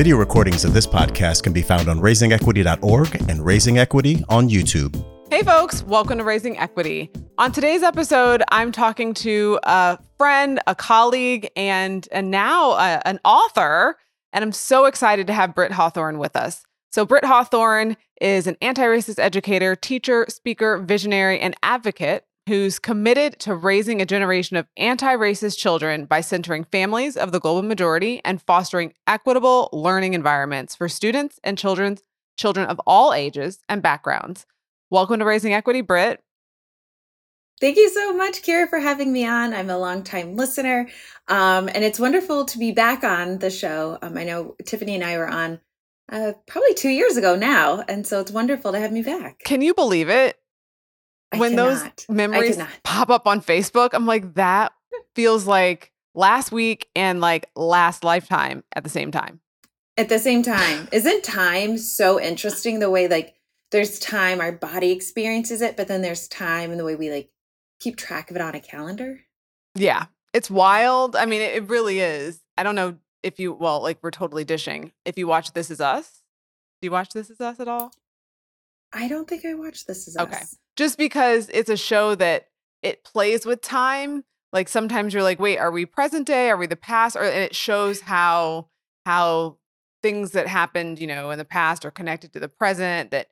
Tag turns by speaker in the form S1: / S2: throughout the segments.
S1: Video recordings of this podcast can be found on raisingequity.org and Raising Equity on YouTube.
S2: Hey, folks, welcome to Raising Equity. On today's episode, I'm talking to a friend, a colleague, and, and now uh, an author. And I'm so excited to have Britt Hawthorne with us. So, Britt Hawthorne is an anti racist educator, teacher, speaker, visionary, and advocate who's committed to raising a generation of anti racist children by centering families of the global majority and fostering equitable learning environments for students and children's children of all ages and backgrounds. Welcome to Raising Equity, Britt.
S3: Thank you so much, Kira, for having me on. I'm a longtime listener, um, and it's wonderful to be back on the show. Um, I know Tiffany and I were on uh, probably two years ago now, and so it's wonderful to have me back.
S2: Can you believe it?
S3: I
S2: when those memories pop up on Facebook, I'm like, that feels like last week and like last lifetime at the same time.
S3: At the same time, isn't time so interesting? The way like there's time our body experiences it, but then there's time in the way we like keep track of it on a calendar.
S2: Yeah, it's wild. I mean, it, it really is. I don't know if you, well, like we're totally dishing. If you watch This Is Us, do you watch This Is Us at all?
S3: I don't think I watched this as
S2: Okay.
S3: us.
S2: Just because it's a show that it plays with time. Like sometimes you're like, wait, are we present day? Are we the past? Or and it shows how how things that happened, you know, in the past are connected to the present. That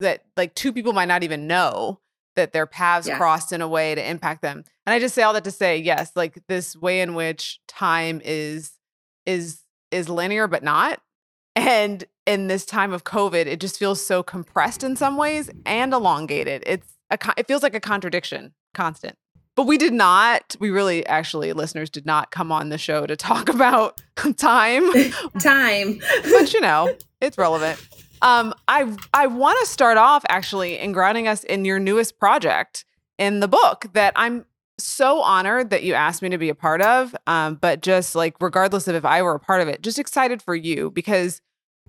S2: that like two people might not even know that their paths
S3: Yeah.
S2: crossed in a way to impact them. And I just say all that to say, yes, like this way in which time is is is linear but not. And in this time of COVID, it just feels so compressed in some ways and elongated. It's a it feels like a contradiction, constant. But we did not. We really, actually, listeners did not come on the show to talk about time.
S3: Time.
S2: but you know, it's relevant. Um, I I want to start off actually in grounding us in your newest project in the book that I'm so honored that you asked me to be a part of. Um, but just like regardless of if I were a part of it, just excited for you because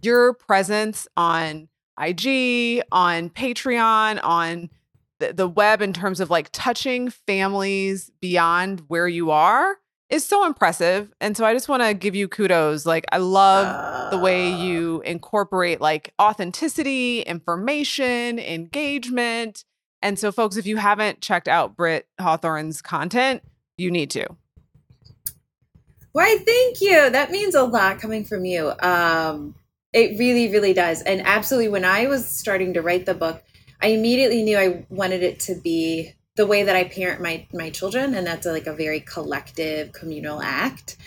S2: your presence on IG, on Patreon, on the, the web in terms of like touching families beyond where you are is so impressive. And so I just want to give you kudos. Like I love the way
S3: Uh,
S2: you incorporate like authenticity, information, engagement. And so folks, if you haven't checked out Britt Hawthorne's content, you need to.
S3: Why, thank you. That means a lot coming from you. Um, it really, really does. And absolutely, when I was starting to write the book, I immediately knew I wanted it to be the way that I parent my my children, and that's like a very collective, communal act.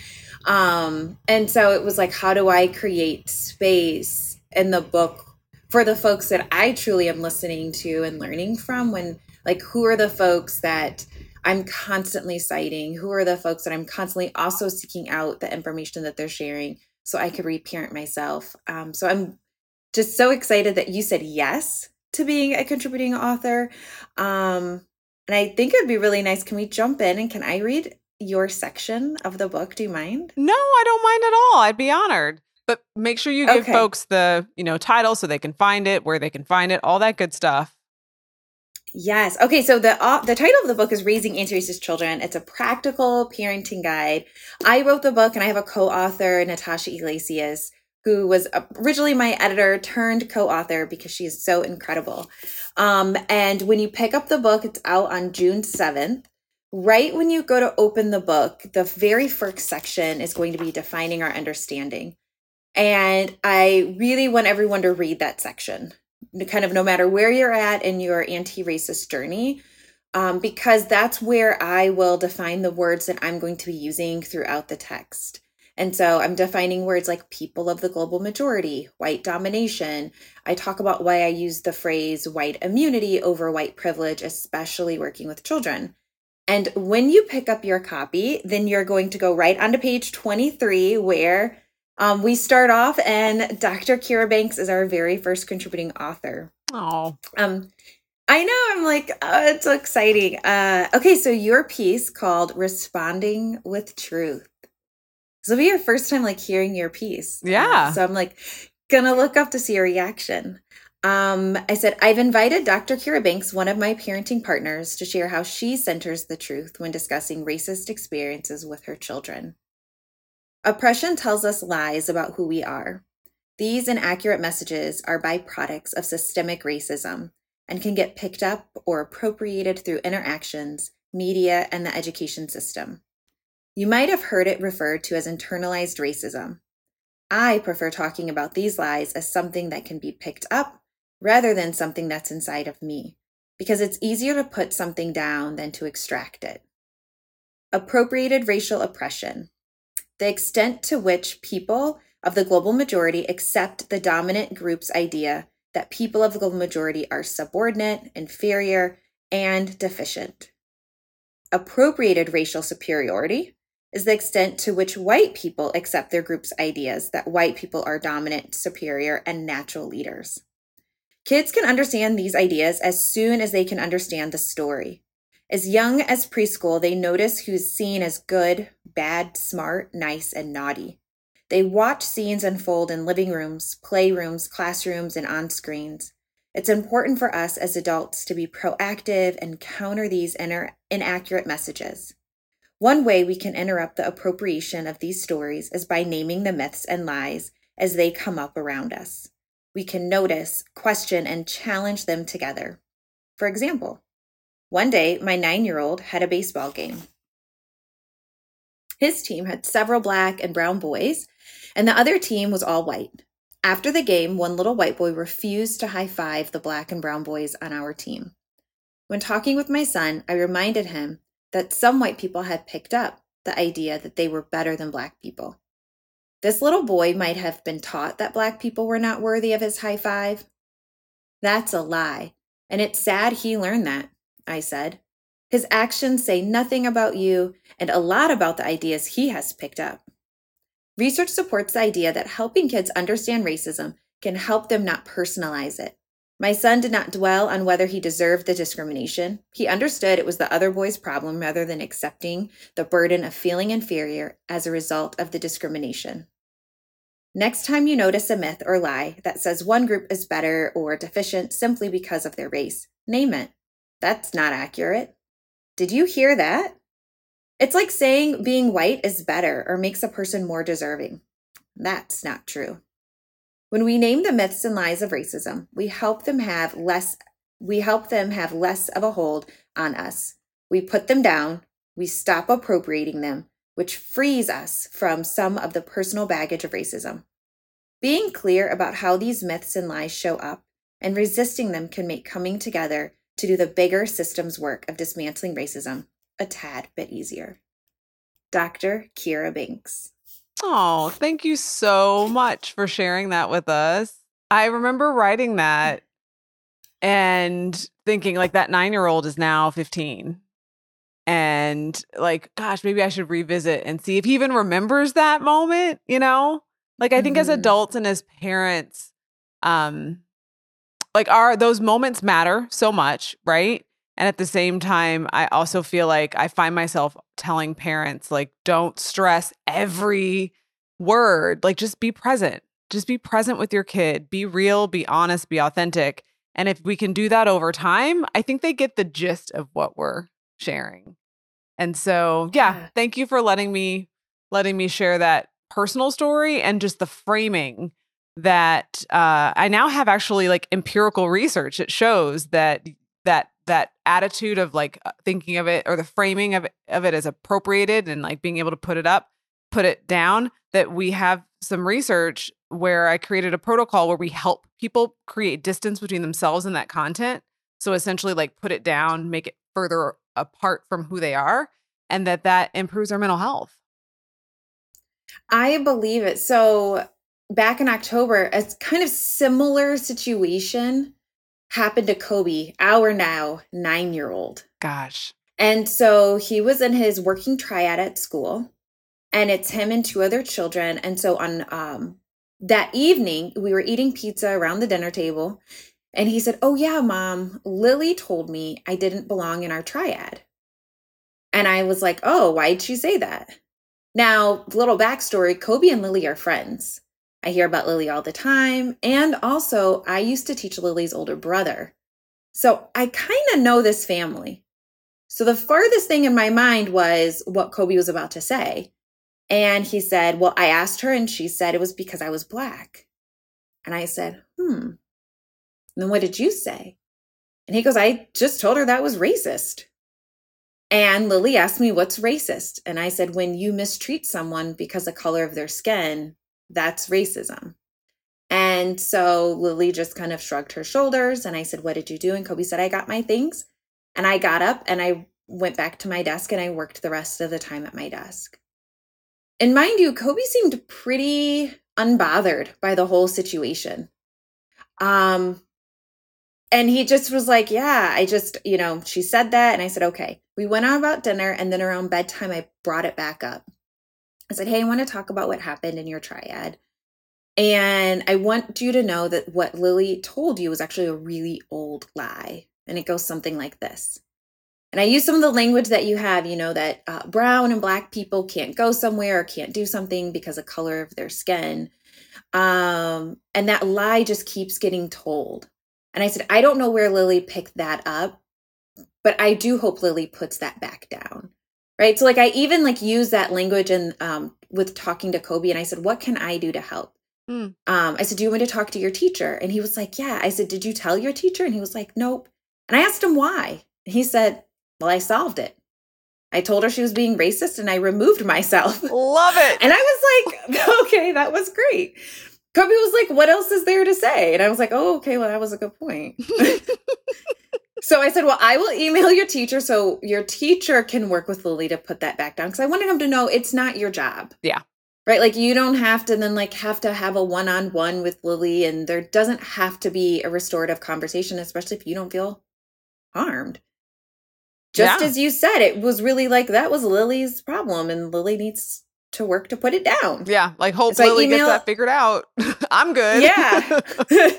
S3: Um, and so it was like, how do I create space in the book for the folks that I truly am listening to and learning from? When like, who are the folks that I'm constantly citing? Who are the folks that I'm constantly also seeking out the information that they're sharing so I could reparent myself? Um, so I'm just so excited that you said yes to being a contributing author. Um, and I think it would be really nice. Can we jump in and can I read your section of the book? Do you mind?
S2: No, I don't mind at all. I'd be honored. But make sure you give
S3: Okay.
S2: folks the, you know, title so they can find it, where they can find it, all that good stuff.
S3: Yes. Okay. So the uh, the title of the book is "Raising Anti-Racist Children." It's a practical parenting guide. I wrote the book, and I have a co-author, Natasha Yglesias, who was originally my editor turned co-author because she is so incredible. Um, and when you pick up the book, it's out on June seventh. Right when you go to open the book, the very first section is going to be defining our understanding. And I really want everyone to read that section kind of no matter where you're at in your anti-racist journey um, because that's where i will define the words that i'm going to be using throughout the text. And so i'm defining words like people of the global majority white domination. I talk about why i use the phrase white immunity over white privilege especially working with children. And when you pick up your copy then you're going to go right onto page 23 where um, we start off, and Dr. Kira Banks is our very first contributing author.
S2: Oh,
S3: Um, I know, I'm like, oh, it's so exciting. Uh, okay, so your piece called Responding with Truth. This will be your first time like hearing your piece. Uh,
S2: Yeah.
S3: so I'm like, gonna look up to see your reaction. Um, I said, I've invited Dr. Kira Banks, one of my parenting partners, to share how she centers the truth when discussing racist experiences with her children. Oppression tells us lies about who we are. These inaccurate messages are byproducts of systemic racism and can get picked up or appropriated through interactions, media, and the education system. You might have heard it referred to as internalized racism. I prefer talking about these lies as something that can be picked up rather than something that's inside of me, because it's easier to put something down than to extract it. Appropriated racial oppression. The extent to which people of the global majority accept the dominant group's idea that people of the global majority are subordinate, inferior, and deficient. Appropriated racial superiority is the extent to which white people accept their group's ideas that white people are dominant, superior, and natural leaders. Kids can understand these ideas as soon as they can understand the story. As young as preschool, they notice who's seen as good, bad, smart, nice, and naughty. They watch scenes unfold in living rooms, playrooms, classrooms, and on screens. It's important for us as adults to be proactive and counter these inaccurate messages. One way we can interrupt the appropriation of these stories is by naming the myths and lies as they come up around us. We can notice, question, and challenge them together. For example, one day my nine year old had a baseball game. His team had several black and brown boys, and the other team was all white. After the game, one little white boy refused to high five the black and brown boys on our team. When talking with my son, I reminded him that some white people had picked up the idea that they were better than black people. This little boy might have been taught that black people were not worthy of his high five. That's a lie, and it's sad he learned that, I said. His actions say nothing about you and a lot about the ideas he has picked up. Research supports the idea that helping kids understand racism can help them not personalize it. My son did not dwell on whether he deserved the discrimination. He understood it was the other boy's problem rather than accepting the burden of feeling inferior as a result of the discrimination. Next time you notice a myth or lie that says one group is better or deficient simply because of their race, name it. That's not accurate. Did you hear that? It's like saying being white is better or makes a person more deserving. That's not true. When we name the myths and lies of racism, we help them have less we help them have less of a hold on us. We put them down, we stop appropriating them, which frees us from some of the personal baggage of racism. Being clear about how these myths and lies show up and resisting them can make coming together to do the bigger systems work of dismantling racism a tad bit easier. Dr. Kira Banks.
S2: Oh, thank you so much for sharing that with us. I remember writing that and thinking like that 9-year-old is now 15 and like gosh, maybe I should revisit and see if he even remembers that moment, you know? Like I think mm-hmm. as adults and as parents um like our those moments matter so much, right? And at the same time, I also feel like I find myself telling parents, like, don't stress every word. Like, just be present. Just be present with your kid. Be real, be honest, be authentic. And if we can do that over time, I think they get the gist of what we're sharing. And so, yeah, thank you for letting me letting me share that personal story and just the framing that uh, I now have actually like empirical research. It shows that that that attitude of like uh, thinking of it or the framing of it, of it as appropriated and like being able to put it up, put it down, that we have some research where I created a protocol where we help people create distance between themselves and that content. So essentially like put it down, make it further apart from who they are and that that improves their mental health.
S3: I believe it. So back in October, a kind of similar situation happened to Kobe, our now nine year old.
S2: Gosh.
S3: And so he was in his working triad at school, and it's him and two other children. And so on um, that evening, we were eating pizza around the dinner table, and he said, Oh, yeah, mom, Lily told me I didn't belong in our triad. And I was like, Oh, why'd she say that? Now, little backstory Kobe and Lily are friends. I hear about Lily all the time. And also, I used to teach Lily's older brother. So I kind of know this family. So the farthest thing in my mind was what Kobe was about to say. And he said, Well, I asked her and she said it was because I was black. And I said, Hmm. then what did you say? And he goes, I just told her that was racist. And Lily asked me, What's racist? And I said, When you mistreat someone because of color of their skin, that's racism. And so Lily just kind of shrugged her shoulders. And I said, What did you do? And Kobe said, I got my things. And I got up and I went back to my desk and I worked the rest of the time at my desk. And mind you, Kobe seemed pretty unbothered by the whole situation. Um, and he just was like, Yeah, I just, you know, she said that. And I said, Okay. We went on about dinner. And then around bedtime, I brought it back up. I said, Hey, I want to talk about what happened in your triad. And I want you to know that what Lily told you was actually a really old lie. And it goes something like this. And I use some of the language that you have, you know, that uh, brown and black people can't go somewhere or can't do something because of color of their skin. Um, and that lie just keeps getting told. And I said, I don't know where Lily picked that up, but I do hope Lily puts that back down. Right. So like I even like use that language and um with talking to Kobe and I said, what can I do to help? Mm. Um, I said, Do you want me to talk to your teacher? And he was like, Yeah. I said, Did you tell your teacher? And he was like, Nope. And I asked him why. He said, Well, I solved it. I told her she was being racist and I removed myself.
S2: Love it.
S3: And I was like, Okay, that was great. Kobe was like, What else is there to say? And I was like, Oh, okay, well, that was a good point. so I said, Well, I will email your teacher so your teacher can work with Lily to put that back down. Because I wanted him to know it's not your job.
S2: Yeah
S3: right like you don't have to then like have to have a one-on-one with lily and there doesn't have to be a restorative conversation especially if you don't feel harmed just yeah. as you said it was really like that was lily's problem and lily needs to work to put it down.
S2: Yeah like hope so lily email, gets that figured out. I'm good.
S3: Yeah.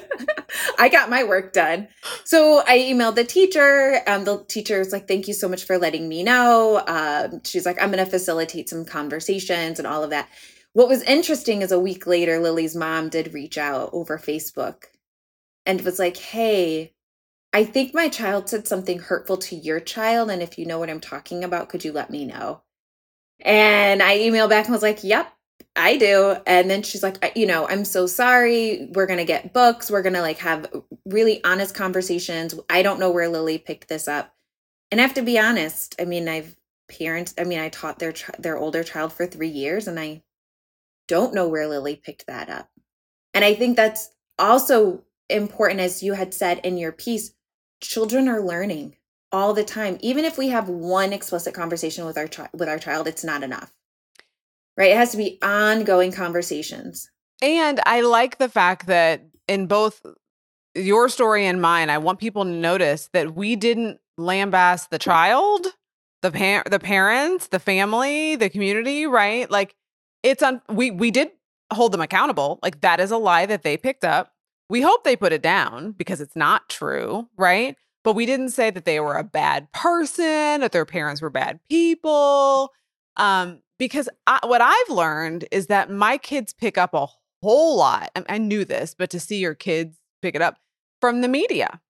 S3: I got my work done. So i emailed the teacher and the teacher was like thank you so much for letting me know. Um she's like i'm going to facilitate some conversations and all of that. What was interesting is a week later, Lily's mom did reach out over Facebook and was like, Hey, I think my child said something hurtful to your child. And if you know what I'm talking about, could you let me know? And I emailed back and was like, Yep, I do. And then she's like, You know, I'm so sorry. We're going to get books. We're going to like have really honest conversations. I don't know where Lily picked this up. And I have to be honest. I mean, I've parents, I mean, I taught their, their older child for three years and I don't know where Lily picked that up. And I think that's also important, as you had said in your piece children are learning all the time. Even if we have one explicit conversation with our, with our child, it's not enough. Right? It has to be ongoing conversations.
S2: And I like the fact that in both your story and mine, I want people to notice that we didn't lambaste the child, the par- the parents, the family, the community, right? Like it's on we we did hold them accountable. Like that is a lie that they picked up. We hope they put it down because it's not true, right? But we didn't say that they were a bad person, that their parents were bad people. Um, because I, what I've learned is that my kids pick up a whole lot. I, I knew this, but to see your kids pick it up from the media,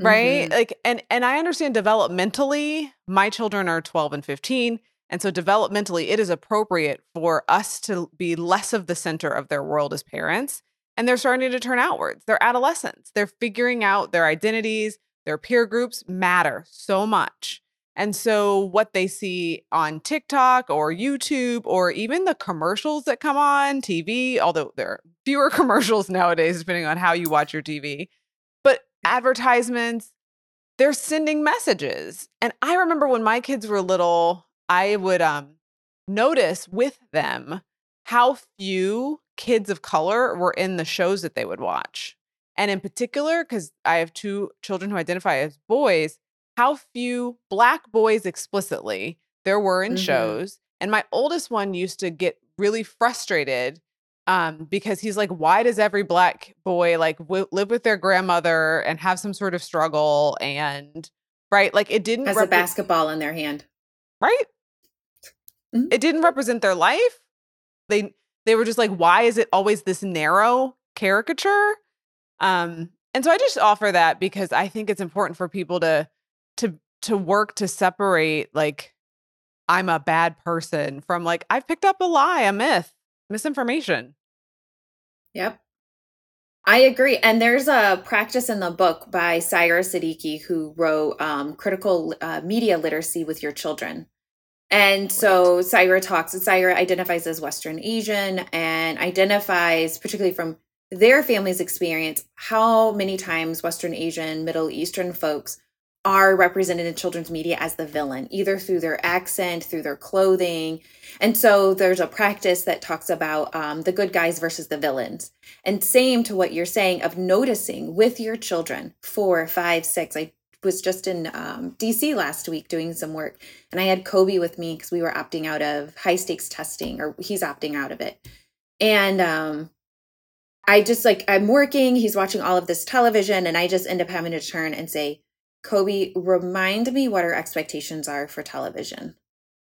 S2: right? Mm-hmm. Like, and and I understand developmentally, my children are 12 and 15 and so, developmentally, it is appropriate for us to be less of the center of their world as parents. And they're starting to turn outwards. They're adolescents. They're figuring out their identities, their peer groups matter so much. And so, what they see on TikTok or YouTube or even the commercials that come on TV, although there are fewer commercials nowadays, depending on how you watch your TV, but advertisements, they're sending messages. And I remember when my kids were little, I would um notice with them how few kids of color were in the shows that they would watch. And in particular, because I have two children who identify as boys, how few black boys explicitly there were in mm-hmm. shows. And my oldest one used to get really frustrated um, because he's like, why does every black boy like w- live with their grandmother and have some sort of struggle? And right, like it didn't
S3: has rep- a basketball in their hand,
S2: right? Mm-hmm. It didn't represent their life. They they were just like, why is it always this narrow caricature? Um, and so I just offer that because I think it's important for people to to to work to separate like I'm a bad person from like I've picked up a lie, a myth, misinformation.
S3: Yep. I agree. And there's a practice in the book by Saira Siddiqui, who wrote um, Critical uh, Media Literacy with Your Children. And so Saira talks, Saira identifies as Western Asian and identifies, particularly from their family's experience, how many times Western Asian, Middle Eastern folks are represented in children's media as the villain, either through their accent, through their clothing. And so there's a practice that talks about um, the good guys versus the villains. And same to what you're saying of noticing with your children, four, five, six. I was just in um, DC last week doing some work, and I had Kobe with me because we were opting out of high stakes testing, or he's opting out of it. And um, I just like, I'm working, he's watching all of this television, and I just end up having to turn and say, Kobe, remind me what our expectations are for television.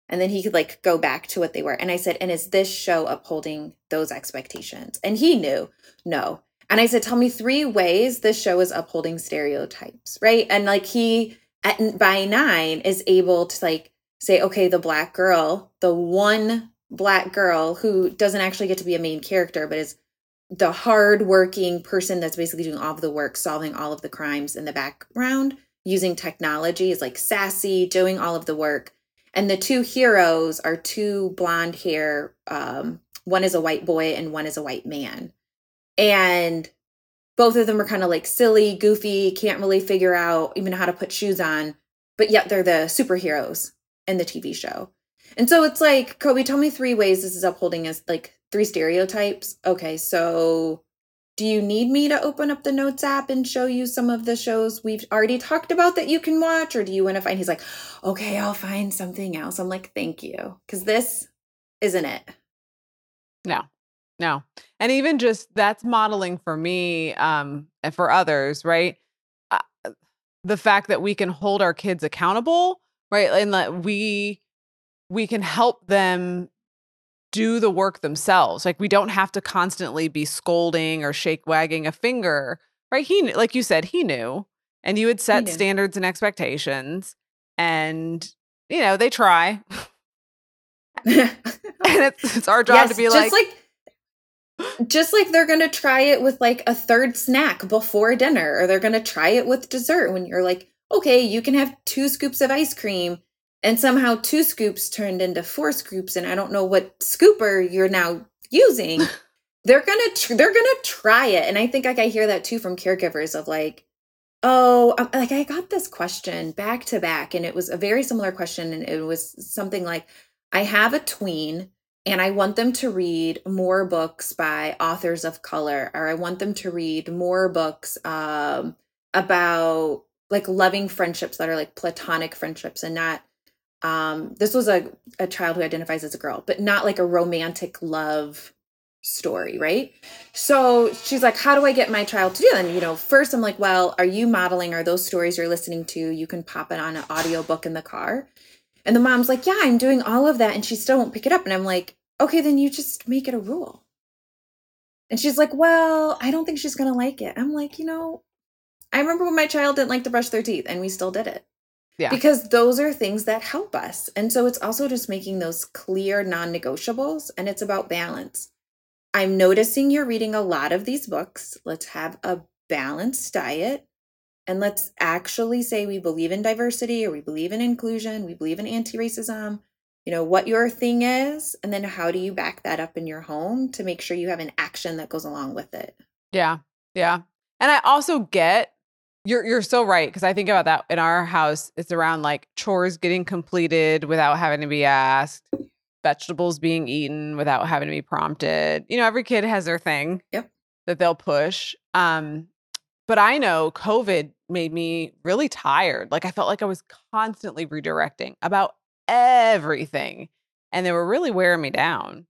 S3: And then he could like go back to what they were. And I said, and is this show upholding those expectations? And he knew, no. And I said, tell me three ways this show is upholding stereotypes, right? And like he, at, by nine, is able to like say, okay, the black girl, the one black girl who doesn't actually get to be a main character, but is the hardworking person that's basically doing all of the work, solving all of the crimes in the background using technology is like sassy, doing all of the work. And the two heroes are two blonde hair. Um, one is a white boy and one is a white man. And both of them are kind of like silly, goofy, can't really figure out even how to put shoes on, but yet they're the superheroes in the TV show. And so it's like, Kobe, tell me three ways this is upholding as like three stereotypes. Okay, so do you need me to open up the notes app and show you some of the shows we've already talked about that you can watch or do you want to find he's like okay i'll find something else i'm like thank you because this isn't it
S2: no no and even just that's modeling for me um and for others right uh, the fact that we can hold our kids accountable right and that we we can help them do the work themselves. Like we don't have to constantly be scolding or shake wagging a finger, right? He like you said, he knew, and you would set standards and expectations, and you know they try, and it's, it's our job yes, to be like,
S3: like just like they're going to try it with like a third snack before dinner or they're going to try it with dessert when you're like okay you can have two scoops of ice cream and somehow two scoops turned into four scoops and i don't know what scooper you're now using. They're gonna tr- they're gonna try it and i think like i hear that too from caregivers of like oh I'm, like i got this question back to back and it was a very similar question and it was something like i have a tween and i want them to read more books by authors of color or i want them to read more books um, about like loving friendships that are like platonic friendships and not um this was a, a child who identifies as a girl but not like a romantic love story right? So she's like how do i get my child to do that? And you know first i'm like well are you modeling? Are those stories you're listening to? You can pop it on an audio book in the car and the mom's like yeah i'm doing all of that and she still won't pick it up and i'm like okay then you just make it a rule and she's like well i don't think she's gonna like it i'm like you know i remember when my child didn't like to brush their teeth and we still did it yeah. Because those are things that help us. And so it's also just making those clear non negotiables and it's about balance. I'm noticing you're reading a lot of these books. Let's have a balanced diet and let's actually say we believe in diversity or we believe in inclusion, we believe in anti racism, you know, what your thing is. And then how do you back that up in your home to make sure you have an action that goes along with it?
S2: Yeah. Yeah. And I also get you're you're so right because I think about that in our house. It's around like chores getting completed without having to be asked, vegetables being eaten without having to be prompted. You know, every kid has their thing
S3: yep.
S2: that they'll push. Um, but I know COVID made me really tired. Like I felt like I was constantly redirecting about everything, and they were really wearing me down.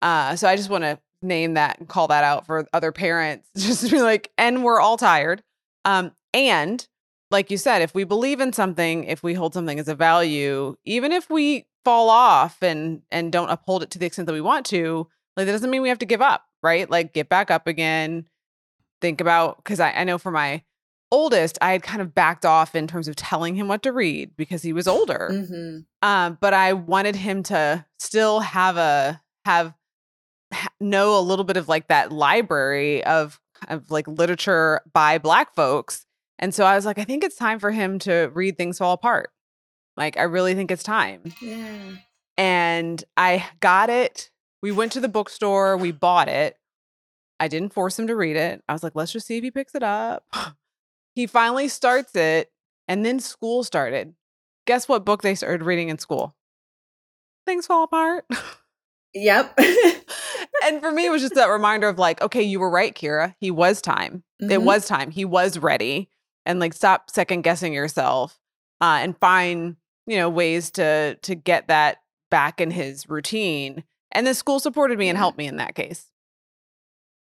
S2: Uh, so I just want to name that and call that out for other parents. Just to be like, and we're all tired. Um, and like you said, if we believe in something, if we hold something as a value, even if we fall off and and don't uphold it to the extent that we want to, like that doesn't mean we have to give up, right? Like get back up again. Think about because I, I know for my oldest, I had kind of backed off in terms of telling him what to read because he was older. Mm-hmm. Um, but I wanted him to still have a have ha- know a little bit of like that library of of like literature by black folks. And so I was like, I think it's time for him to read Things Fall Apart. Like, I really think it's time.
S3: Yeah.
S2: And I got it. We went to the bookstore, we bought it. I didn't force him to read it. I was like, let's just see if he picks it up. He finally starts it, and then school started. Guess what book they started reading in school? Things Fall Apart.
S3: Yep.
S2: and for me, it was just that reminder of like, okay, you were right, Kira. He was time. It
S3: Mhm.
S2: was time. He was ready. And like, stop second guessing yourself, uh, and find you know ways to to get that back in his routine. And the school supported me and helped me in that case.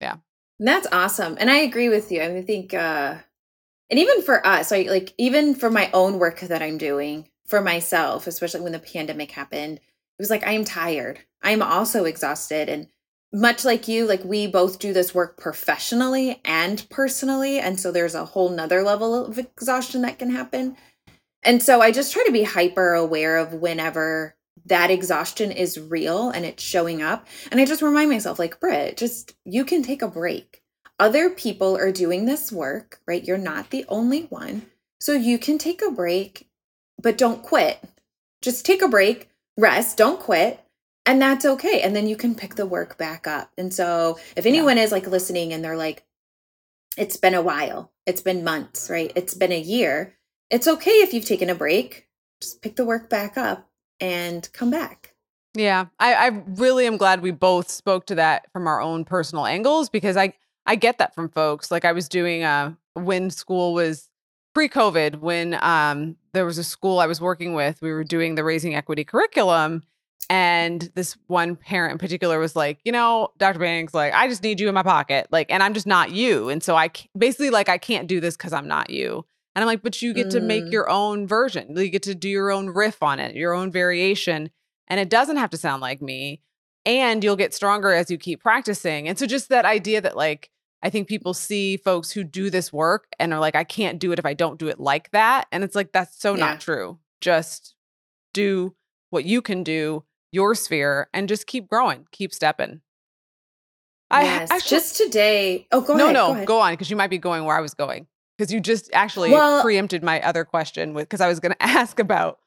S2: Yeah.
S3: That's awesome. And I agree with you. I, mean, I think uh and even for us, like like even for my own work that I'm doing for myself, especially when the pandemic happened, it was like I am tired. I'm also exhausted and much like you, like we both do this work professionally and personally. And so there's a whole nother level of exhaustion that can happen. And so I just try to be hyper aware of whenever that exhaustion is real and it's showing up. And I just remind myself, like, Britt, just you can take a break. Other people are doing this work, right? You're not the only one. So you can take a break, but don't quit. Just take a break, rest, don't quit. And that's okay. And then you can pick the work back up. And so if anyone is like listening and they're like, it's been a while, it's been months, right? It's been a year. It's okay if you've taken a break. Just pick the work back up and come back.
S2: Yeah, I, I really am glad we both spoke to that from our own personal angles because I I get that from folks. Like I was doing uh when school was pre-COVID, when um there was a school I was working with, we were doing the raising equity curriculum. And this one parent in particular was like, you know, Dr. Banks, like, I just need you in my pocket. Like, and I'm just not you. And so I ca- basically, like, I can't do this because I'm not you. And I'm like, but you get to make
S3: Mm.
S2: your own version. You get to do your own riff on it, your own variation and it doesn't have to sound like me and you'll get stronger as you keep practicing and so just that idea that like i think people see folks who do this work and are like i can't do it if i don't do it like that and it's like that's so
S3: Yeah.
S2: not true just do what you can do your sphere and just keep growing keep stepping i
S3: yes.
S2: actually
S3: just today. Oh, go
S2: no
S3: ahead.
S2: no
S3: go
S2: go on because you might be going where i was going because you just actually
S3: Well-
S2: preempted my other question with because i was going to ask about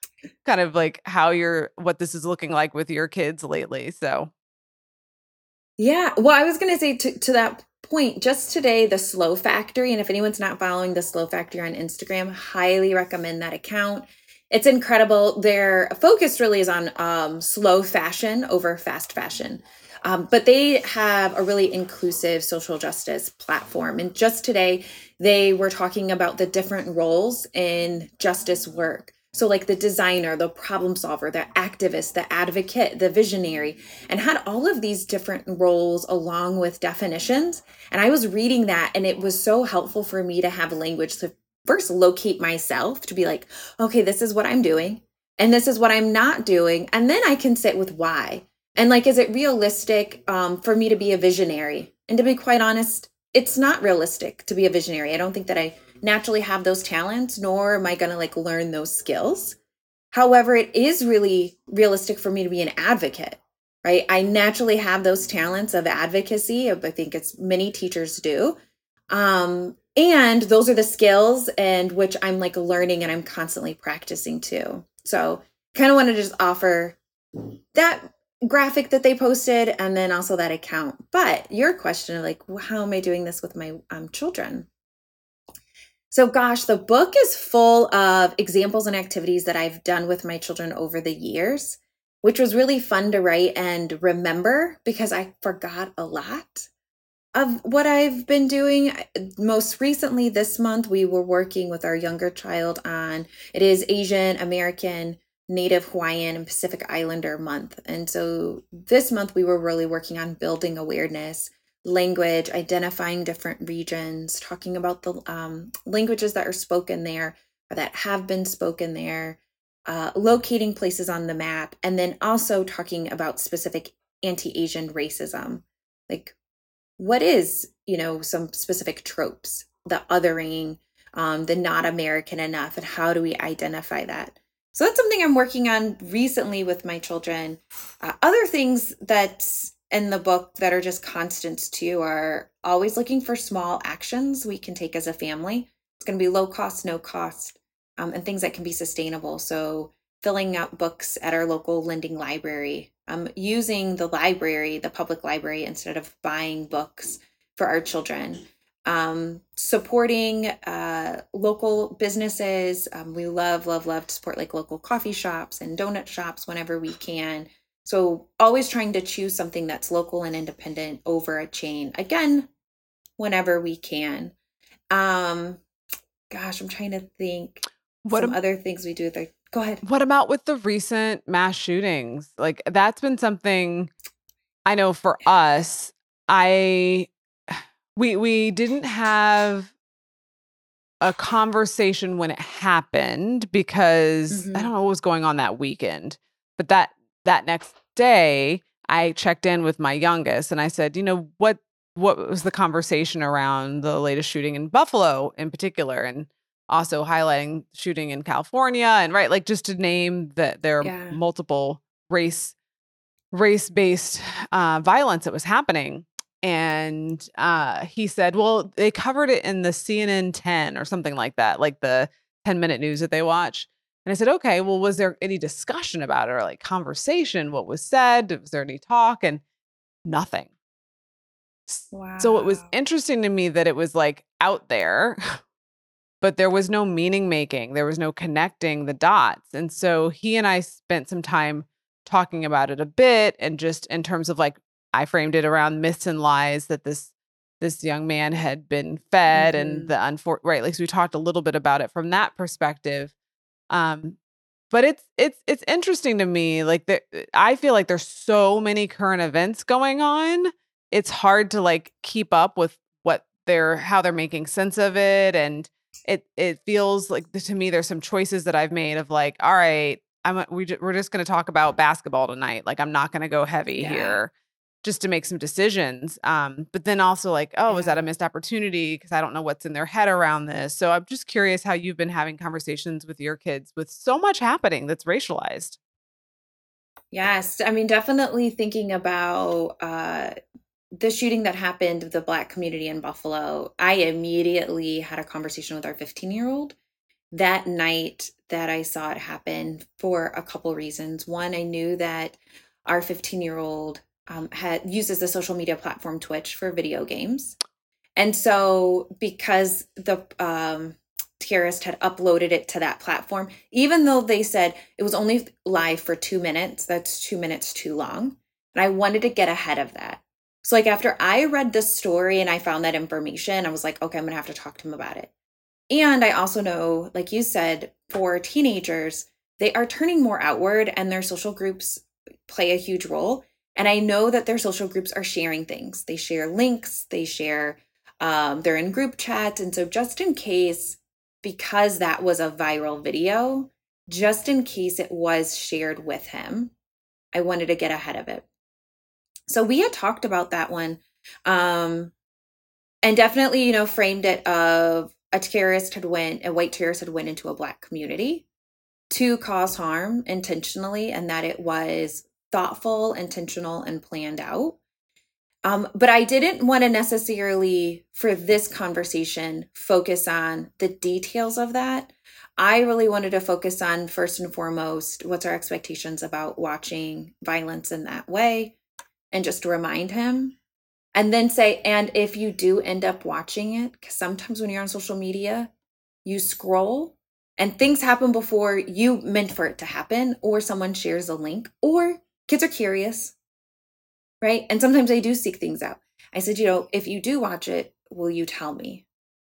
S2: kind of like how you're what this is looking like with your kids lately so
S3: Yeah. Well, I was going to say to, to that point, just today, the Slow Factory, and if anyone's not following the Slow Factory on Instagram, highly recommend that account. It's incredible. Their focus really is on um, slow fashion over fast fashion. Um, but they have a really inclusive social justice platform. And just today, they were talking about the different roles in justice work. So, like the designer, the problem solver, the activist, the advocate, the visionary, and had all of these different roles along with definitions. And I was reading that, and it was so helpful for me to have language to first locate myself to be like, okay, this is what I'm doing, and this is what I'm not doing. And then I can sit with why. And like, is it realistic um, for me to be a visionary? And to be quite honest, it's not realistic to be a visionary. I don't think that I naturally have those talents, nor am I going to like learn those skills. However, it is really realistic for me to be an advocate, right? I naturally have those talents of advocacy. I think it's many teachers do. Um, and those are the skills and which I'm like learning and I'm constantly practicing too. So kind of want to just offer that graphic that they posted and then also that account. But your question of like, how am I doing this with my um, children? So, gosh, the book is full of examples and activities that I've done with my children over the years, which was really fun to write and remember because I forgot a lot of what I've been doing. Most recently, this month, we were working with our younger child on it is Asian American, Native Hawaiian, and Pacific Islander month. And so this month, we were really working on building awareness language, identifying different regions, talking about the um, languages that are spoken there or that have been spoken there, uh, locating places on the map, and then also talking about specific anti Asian racism. Like, what is, you know, some specific tropes, the othering, um, the not American enough, and how do we identify that? So that's something I'm working on recently with my children. Uh, other things that in the book that are just constants too are always looking for small actions we can take as a family. It's going to be low cost, no cost, um, and things that can be sustainable. So, filling out books at our local lending library, um, using the library, the public library, instead of buying books for our children. Um, supporting uh, local businesses. Um, we love, love, love to support like local coffee shops and donut shops whenever we can. So always trying to choose something that's local and independent over a chain. Again, whenever we can. Um gosh, I'm trying to think what some other things we do with our go ahead.
S2: What about with the recent mass shootings? Like that's been something I know for us. I we we didn't have a conversation when it happened because mm-hmm. I don't know what was going on that weekend. But that that next day, I checked in with my youngest and I said, you know, what what was the conversation around the latest shooting in Buffalo in particular? And also highlighting shooting in California and right like just to name that there are yeah. multiple race race based uh, violence that was happening. And uh, he said well they covered it in the CNN 10 or something like that like the 10 minute news that they watch and I said, okay, well, was there any discussion about it or like conversation? What was said? Was there any talk? And nothing. Wow. So it was interesting to me that it was like out there, but there was no meaning making. There was no connecting the dots. And so he and I spent some time talking about it a bit and just in terms of like I framed it around myths and lies that this this young man had been fed mm-hmm. and the unfor right like so we talked a little bit about it from that perspective um, but it's it's it's interesting to me. Like the, uh, I feel like there's so many current events going on. It's hard to like keep up with what they're how they're making sense of it, and it it feels like to me there's some choices that I've made of like, all right, I'm we we're just going to talk about basketball tonight. Like I'm not going to go heavy yeah. here just to make some decisions. Um, but then also like, oh, yeah. that a missed opportunity? Because I don't know what's in their head around this. So I'm just curious how you've been having conversations with your kids with so much happening that's racialized.
S3: Yes, I mean, definitely thinking about uh, the shooting that happened with the Black community in Buffalo. I immediately had a conversation with our 15 year old that night that I saw it happen for a couple reasons. One, I knew that our 15 year old um, had uses the social media platform Twitch for video games, and so because the um, terrorist had uploaded it to that platform, even though they said it was only live for two minutes, that's two minutes too long, and I wanted to get ahead of that. So like after I read the story and I found that information, I was like, okay, I'm gonna have to talk to him about it. And I also know, like you said, for teenagers, they are turning more outward and their social groups play a huge role. And I know that their social groups are sharing things. They share links, they share, um, they're in group chats. And so, just in case, because that was a viral video, just in case it was shared with him, I wanted to get ahead of it. So, we had talked about that one. Um, and definitely, you know, framed it of a terrorist had went, a white terrorist had went into a black community to cause harm intentionally and that it was thoughtful, intentional, and planned out. Um, but I didn't want to necessarily, for this conversation, focus on the details of that. I really wanted to focus on, first and foremost, what's our expectations about watching violence in that way, and just remind him. And then say, and if you do end up watching it, because sometimes when you're on social media, you scroll and things happen before you meant for it to happen, or someone shares a link, or kids are curious, right? And sometimes they do seek things out. I said, you know, if you do watch it, will you tell me?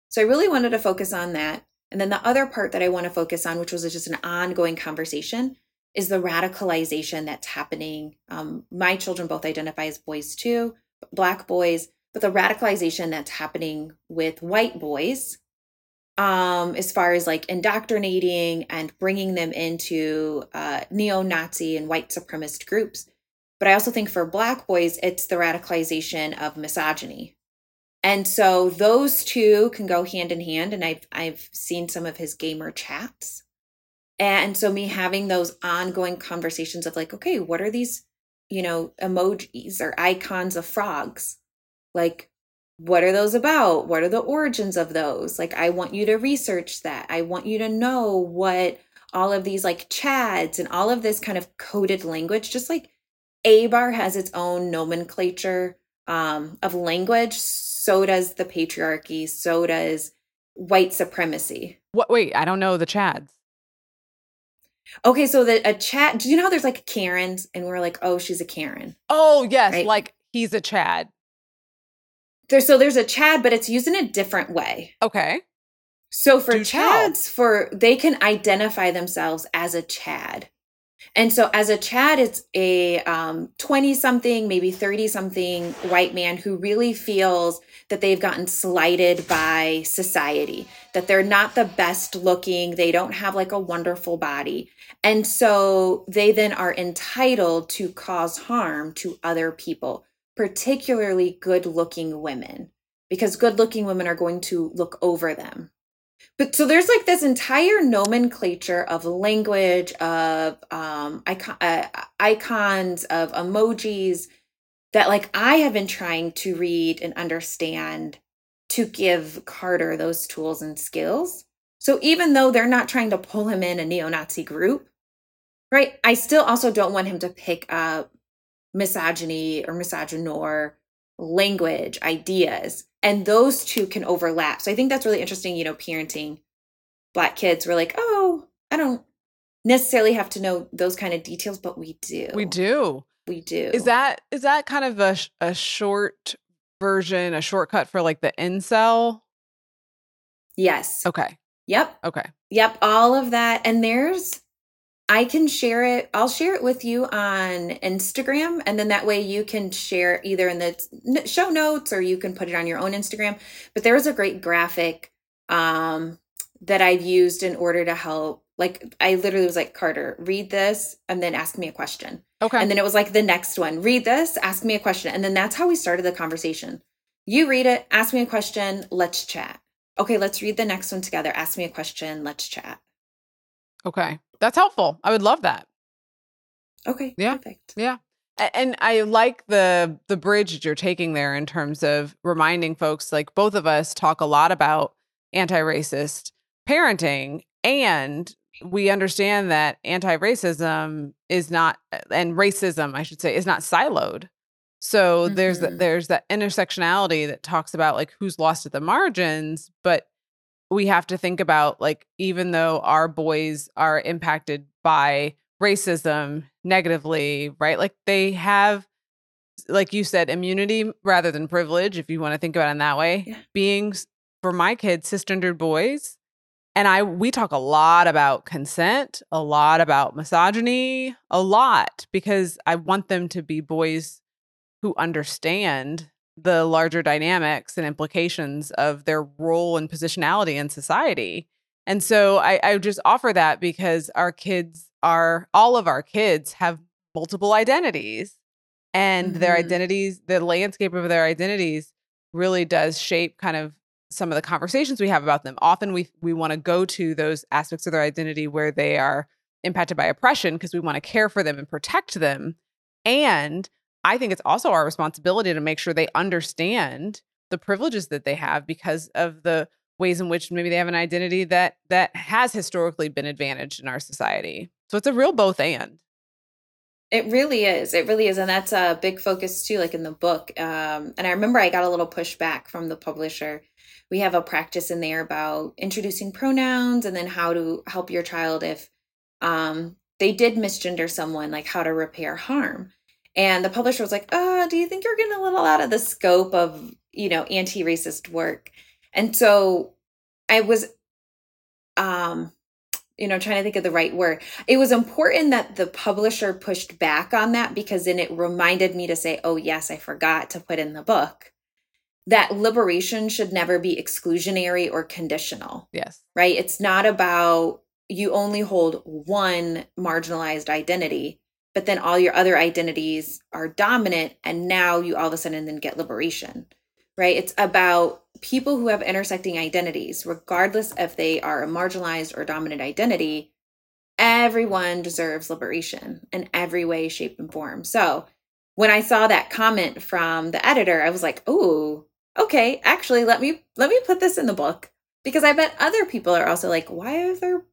S3: So I really wanted to focus on that. And then the other part that I want to focus on, which was just an ongoing conversation, is the radicalization that's happening. Um, my children both identify as boys too, black boys, but the radicalization that's happening with white boys um, as far as like indoctrinating and bringing them into uh, neo Nazi and white supremacist groups. But I also think for Black boys, it's the radicalization of misogyny. And so those two can go hand in hand. And I've, I've seen some of his gamer chats. And so me having those ongoing conversations of like, okay, what are these you know, emojis or icons of frogs. Like, what are those about? What are the origins of those? Like, I want you to research that. I want you to know what all of these like chads and all of this kind of coded language, just like A bar has its own nomenclature um, of language, so does the patriarchy, so does white supremacy.
S2: What? Wait, I don't know the chads.
S3: Okay, so the a chat. Do you know how there's like Karens, and we're like, oh, she's a Karen.
S2: Oh yes, right? like he's a Chad.
S3: So there's a Chad, but it's used in a different way.
S2: Okay.
S3: So for Do Chads, tell. for they can identify themselves as a Chad. And so as a Chad, it's a 20 um, something, maybe 30 something white man who really feels that they've gotten slighted by society, that they're not the best looking, they don't have like a wonderful body. And so they then are entitled to cause harm to other people, particularly good looking women, because good looking women are going to look over them. But so there's like this entire nomenclature of language, of um, icon, uh, icons, of emojis that like I have been trying to read and understand to give Carter those tools and skills. So even though they're not trying to pull him in a neo Nazi group, right? I still also don't want him to pick up misogyny or misogynoir language, ideas, and those two can overlap. So I think that's really interesting, you know, parenting black kids. We're like, oh, I don't necessarily have to know those kind of details, but we do.
S2: We do.
S3: We do.
S2: Is that is that kind of a a short version, a shortcut for like the incel?
S3: Yes.
S2: Okay.
S3: Yep.
S2: Okay.
S3: Yep. All of that. And there's I can share it. I'll share it with you on Instagram. And then that way you can share either in the show notes or you can put it on your own Instagram. But there was a great graphic um, that I've used in order to help. Like, I literally was like, Carter, read this and then ask me a question.
S2: Okay.
S3: And then it was like the next one read this, ask me a question. And then that's how we started the conversation. You read it, ask me a question, let's chat. Okay, let's read the next one together. Ask me a question, let's chat.
S2: Okay. That's helpful. I would love that.
S3: Okay.
S2: Yeah.
S3: Perfect.
S2: Yeah. And I like the the bridge that you're taking there in terms of reminding folks like both of us talk a lot about anti-racist parenting and we understand that anti-racism is not and racism I should say is not siloed. So mm-hmm. there's the, there's that intersectionality that talks about like who's lost at the margins, but we have to think about like even though our boys are impacted by racism negatively, right? Like they have like you said immunity rather than privilege if you want to think about it in that way. Yeah. Being for my kids cisgendered boys and I we talk a lot about consent, a lot about misogyny, a lot because I want them to be boys who understand the larger dynamics and implications of their role and positionality in society. And so I, I just offer that because our kids are, all of our kids have multiple identities and mm-hmm. their identities, the landscape of their identities really does shape kind of some of the conversations we have about them. Often we we want to go to those aspects of their identity where they are impacted by oppression because we want to care for them and protect them. And I think it's also our responsibility to make sure they understand the privileges that they have because of the ways in which maybe they have an identity that that has historically been advantaged in our society. So it's a real both and.
S3: It really is. It really is. And that's a big focus too, like in the book. Um, and I remember I got a little pushback from the publisher. We have a practice in there about introducing pronouns and then how to help your child if um, they did misgender someone, like how to repair harm. And the publisher was like, "Oh, do you think you're getting a little out of the scope of, you know, anti-racist work?" And so I was um you know, trying to think of the right word. It was important that the publisher pushed back on that because then it reminded me to say, "Oh, yes, I forgot to put in the book." That liberation should never be exclusionary or conditional.
S2: Yes.
S3: Right? It's not about you only hold one marginalized identity but then all your other identities are dominant and now you all of a sudden then get liberation right it's about people who have intersecting identities regardless if they are a marginalized or dominant identity everyone deserves liberation in every way shape and form so when I saw that comment from the editor, I was like, "Oh, okay, actually let me let me put this in the book." Because I bet other people are also like, "Why are there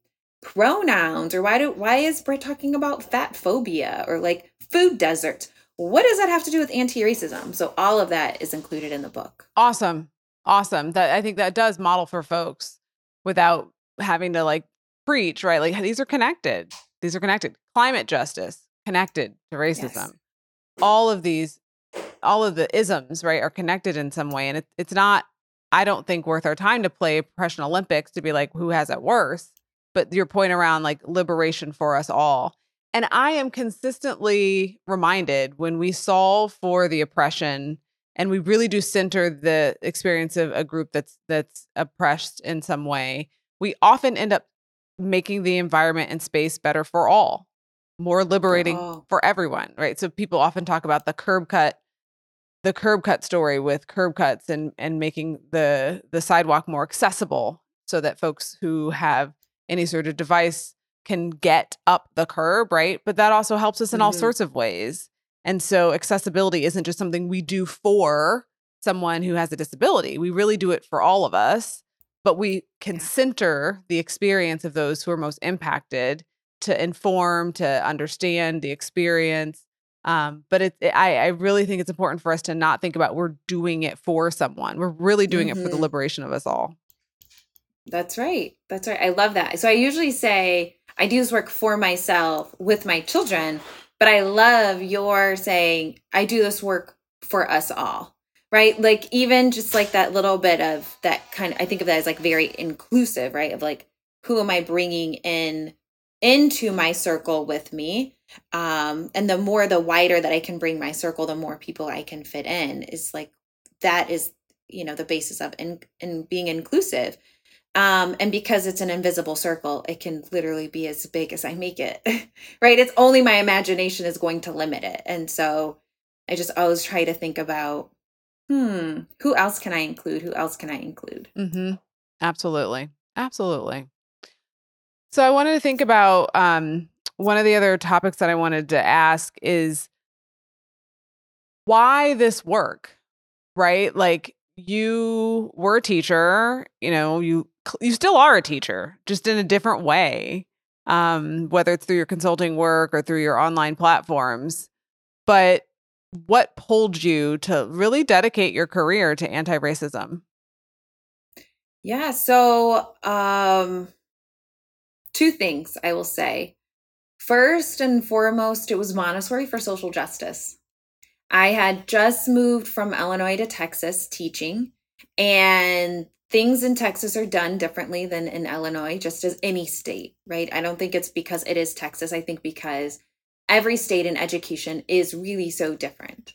S3: pronouns or why do why is Britt talking about fat phobia or like food deserts?" What does that have to do with anti-racism? So all of that is included in the book.
S2: Awesome. Awesome. That I think that does model for folks without having to like preach, right? Like these are connected. These are connected. Climate justice connected to racism. Yes. All of these all of the isms, right, are connected in some way and it, it's not I don't think worth our time to play oppression Olympics to be like who has it worse. But your point around like liberation for us all and I am consistently reminded when we solve for the oppression and we really do center the experience of a group that's that's oppressed in some way, we often end up making the environment and space better for all, more liberating oh. for everyone, right? So people often talk about the curb cut the curb cut story with curb cuts and and making the the sidewalk more accessible so that folks who have any sort of device can get up the curb, right? But that also helps us in all mm-hmm. sorts of ways. And so accessibility isn't just something we do for someone who has a disability. We really do it for all of us, but we can center the experience of those who are most impacted to inform, to understand the experience. Um, but it, it, I, I really think it's important for us to not think about we're doing it for someone. We're really doing mm-hmm. it for the mm-hmm. liberation of us all.
S3: That's right. That's right. I love that. So I usually say I do this work for myself with my children, but I love your saying, I do this work for us all, right? Like, even just like that little bit of that kind of, I think of that as like very inclusive, right? Of like, who am I bringing in into my circle with me? Um, and the more, the wider that I can bring my circle, the more people I can fit in is like, that is, you know, the basis of in, in being inclusive um, and because it's an invisible circle, it can literally be as big as I make it, right? It's only my imagination is going to limit it. And so I just always try to think about, hmm, who else can I include? Who else can I include?
S2: Mm-hmm. Absolutely. Absolutely. So I wanted to think about um, one of the other topics that I wanted to ask is why this work, right? Like you were a teacher, you know, you you still are a teacher, just in a different way, um, whether it's through your consulting work or through your online platforms. But what pulled you to really dedicate your career to anti racism?
S3: Yeah, so um, two things I will say. First and foremost, it was Montessori for social justice. I had just moved from Illinois to Texas teaching, and things in Texas are done differently than in Illinois, just as any state, right? I don't think it's because it is Texas. I think because every state in education is really so different.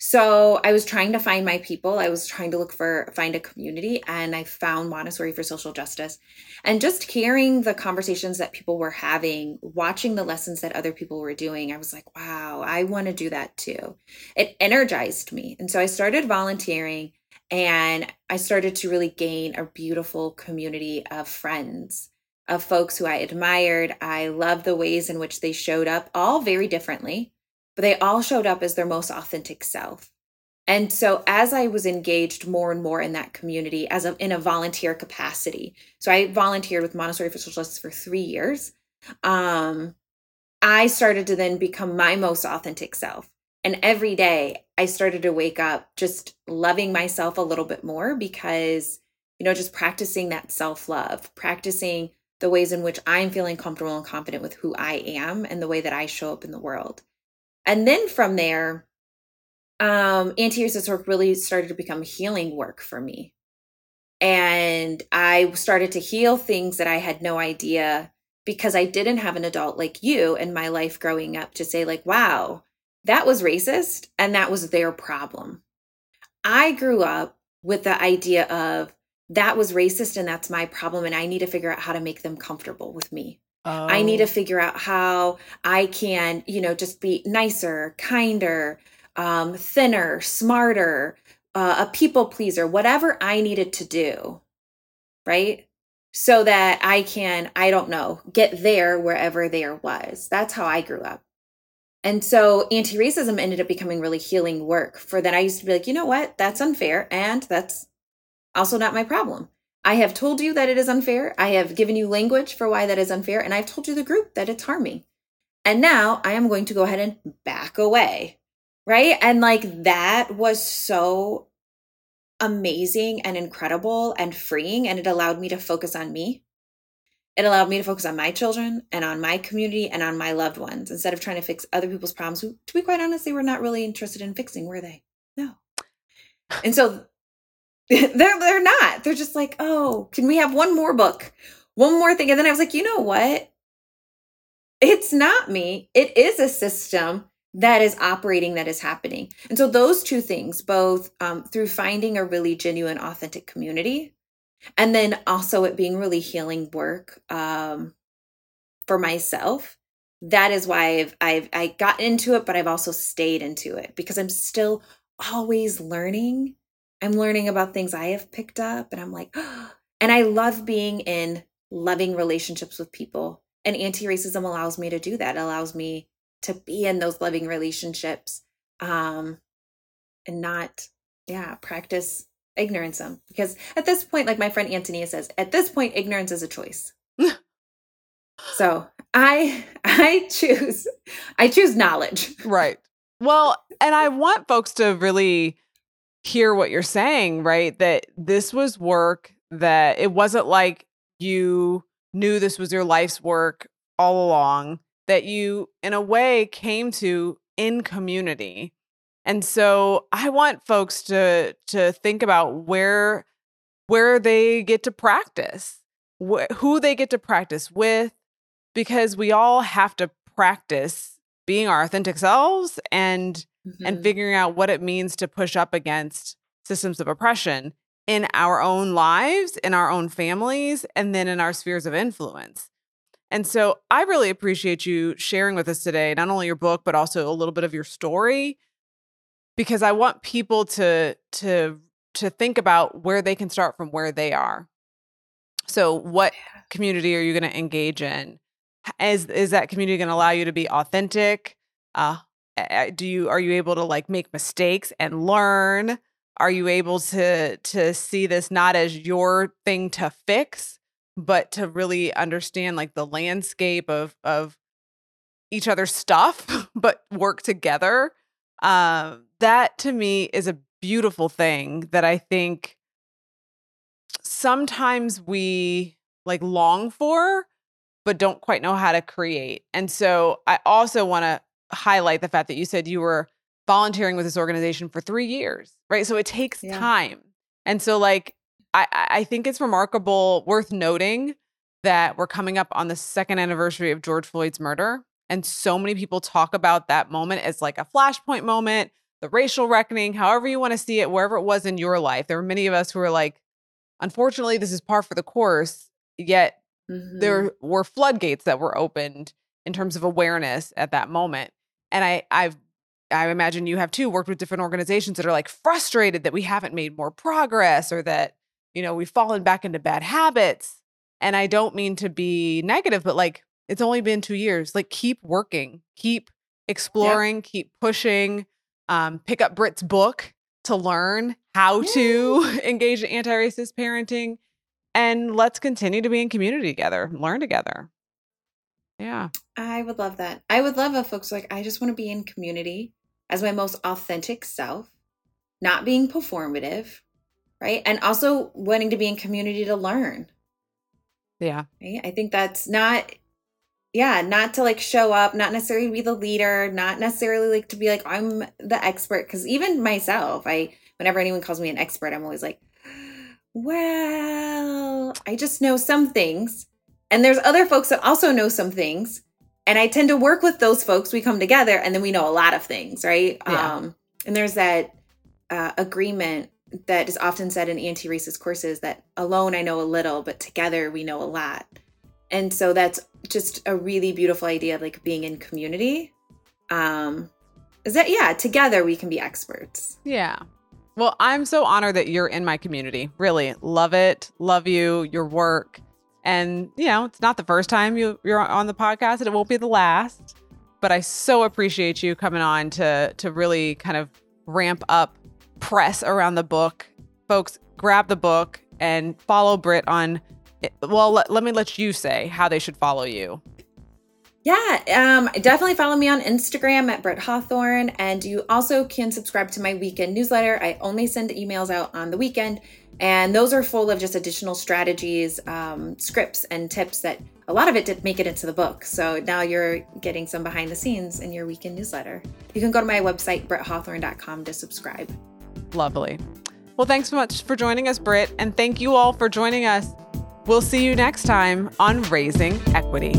S3: So I was trying to find my people. I was trying to look for find a community and I found Montessori for Social Justice. And just hearing the conversations that people were having, watching the lessons that other people were doing, I was like, wow, I want to do that too. It energized me. And so I started volunteering and I started to really gain a beautiful community of friends, of folks who I admired. I loved the ways in which they showed up, all very differently, but they all showed up as their most authentic self. And so as I was engaged more and more in that community as a, in a volunteer capacity, so I volunteered with Montessori for Social Justice for three years. Um, I started to then become my most authentic self. And every day I started to wake up just loving myself a little bit more because, you know, just practicing that self love, practicing the ways in which I'm feeling comfortable and confident with who I am and the way that I show up in the world. And then from there, um, anti racist work really started to become healing work for me. And I started to heal things that I had no idea because I didn't have an adult like you in my life growing up to say, like, wow, that was racist and that was their problem. I grew up with the idea of that was racist and that's my problem and I need to figure out how to make them comfortable with me. Oh. I need to oh. figure out how I can, you know, just be nicer, kinder, um, thinner, smarter, uh, a people pleaser, whatever I needed to do, right? So that I can, I don't know, get there wherever there was. That's how I grew up. And so anti racism ended up becoming really healing work for that. I used to be like, you know what? That's unfair. And that's also not my problem. I have told you that it is unfair. I have given you language for why that is unfair. And I've told you the group that it's harming. And now I am going to go ahead and back away. Right. And like that was so amazing and incredible and freeing. And it allowed me to focus on me it allowed me to focus on my children and on my community and on my loved ones instead of trying to fix other people's problems who to be quite honest they were not really interested in fixing were they no and so they're they're not. They're just like oh can we have one more book? One more thing. And then i was like you know what? It's not me. It is a system that is operating that is happening. And so those two things both um, through finding a really genuine authentic community and then also it being really healing work um, for myself that is why I've I've I got into it, but I've also stayed into it because I'm still always learning. I'm learning about things I have picked up, and I'm like, oh, and I love being in loving relationships with people. And anti-racism allows me to do that. It allows me to be in those loving relationships, um, and not, yeah, practice ignorance them because at this point like my friend antonia says at this point ignorance is a choice so i i choose i choose knowledge
S2: right well and i want folks to really hear what you're saying right? That this was work that it wasn't like you knew this was your life's work all along that you in a way came to in community. And so I want folks to to think about where where they get to practice, wh- who they get to practice with because we all have to practice being our authentic selves and mm-hmm. and figuring out what it means to push up against systems of oppression in our own lives, in our own families, and then in our spheres of influence. And so I really appreciate you sharing with us today, not only your book, but also a little bit of your story because I want people to to to think about where they can start from where they are. So what community are you going to engage in? Is is that community going to allow you to be authentic? Uh do you are you able to like make mistakes and learn? Are you able to to see this not as your thing to fix, but to really understand like the landscape of of each other's stuff, but work together? Um, that to me is a beautiful thing that I think sometimes we like long for, but don't quite know how to create. And so I also want to highlight the fact that you said you were volunteering with this organization for three years, right? So it takes yeah. time. And so, like, I, I think it's remarkable, worth noting that we're coming up on the second anniversary of George Floyd's murder. And so many people talk about that moment as like a flashpoint moment, the racial reckoning, however you want to see it, wherever it was in your life. There were many of us who were like, unfortunately, this is par for the course. Yet mm-hmm. there were floodgates that were opened in terms of awareness at that moment. And I, I've I imagine you have too worked with different organizations that are like frustrated that we haven't made more progress or that, you know, we've fallen back into bad habits. And I don't mean to be negative, but like it's only been two years. Like keep working, keep exploring, yep. keep pushing um, pick up Britt's book to learn how to engage in anti racist parenting. And let's continue to be in community together, learn together. Yeah.
S3: I would love that. I would love if folks like, I just want to be in community as my most authentic self, not being performative, right? And also wanting to be in community to learn.
S2: Yeah.
S3: Right? I think that's not yeah, not to like show up, not necessarily be the leader, not necessarily like to be like I'm the expert cuz even myself, I whenever anyone calls me an expert, I'm always like, "Well, I just know some things." And there's other folks that also know some things, and I tend to work with those folks. We come together and then we know a lot of things, right? Yeah. Um and there's that uh, agreement that is often said in anti-racist courses that alone I know a little, but together we know a lot. And so that's just a really beautiful idea of like being in community. Um is that yeah, together we can be experts.
S2: Yeah. Well, I'm so honored that you're in my community. Really love it. Love you, your work. And, you know, it's not the first time you, you're on the podcast and it won't be the last. but I so appreciate you coming on to to really kind of ramp up press around the book. Folks, grab the book and follow Britt on well, let, let me let you say how they should follow you.
S3: Yeah, um, definitely follow me on Instagram at Britt Hawthorne. And you also can subscribe to my weekend newsletter. I only send emails out on the weekend. And those are full of just additional strategies, um, scripts, and tips that a lot of it did make it into the book. So now you're getting some behind the scenes in your weekend newsletter. You can go to my website, britthawthorne.com, to subscribe.
S2: Lovely. Well, thanks so much for joining us, Britt. And thank you all for joining us. We'll see you next time on Raising Equity.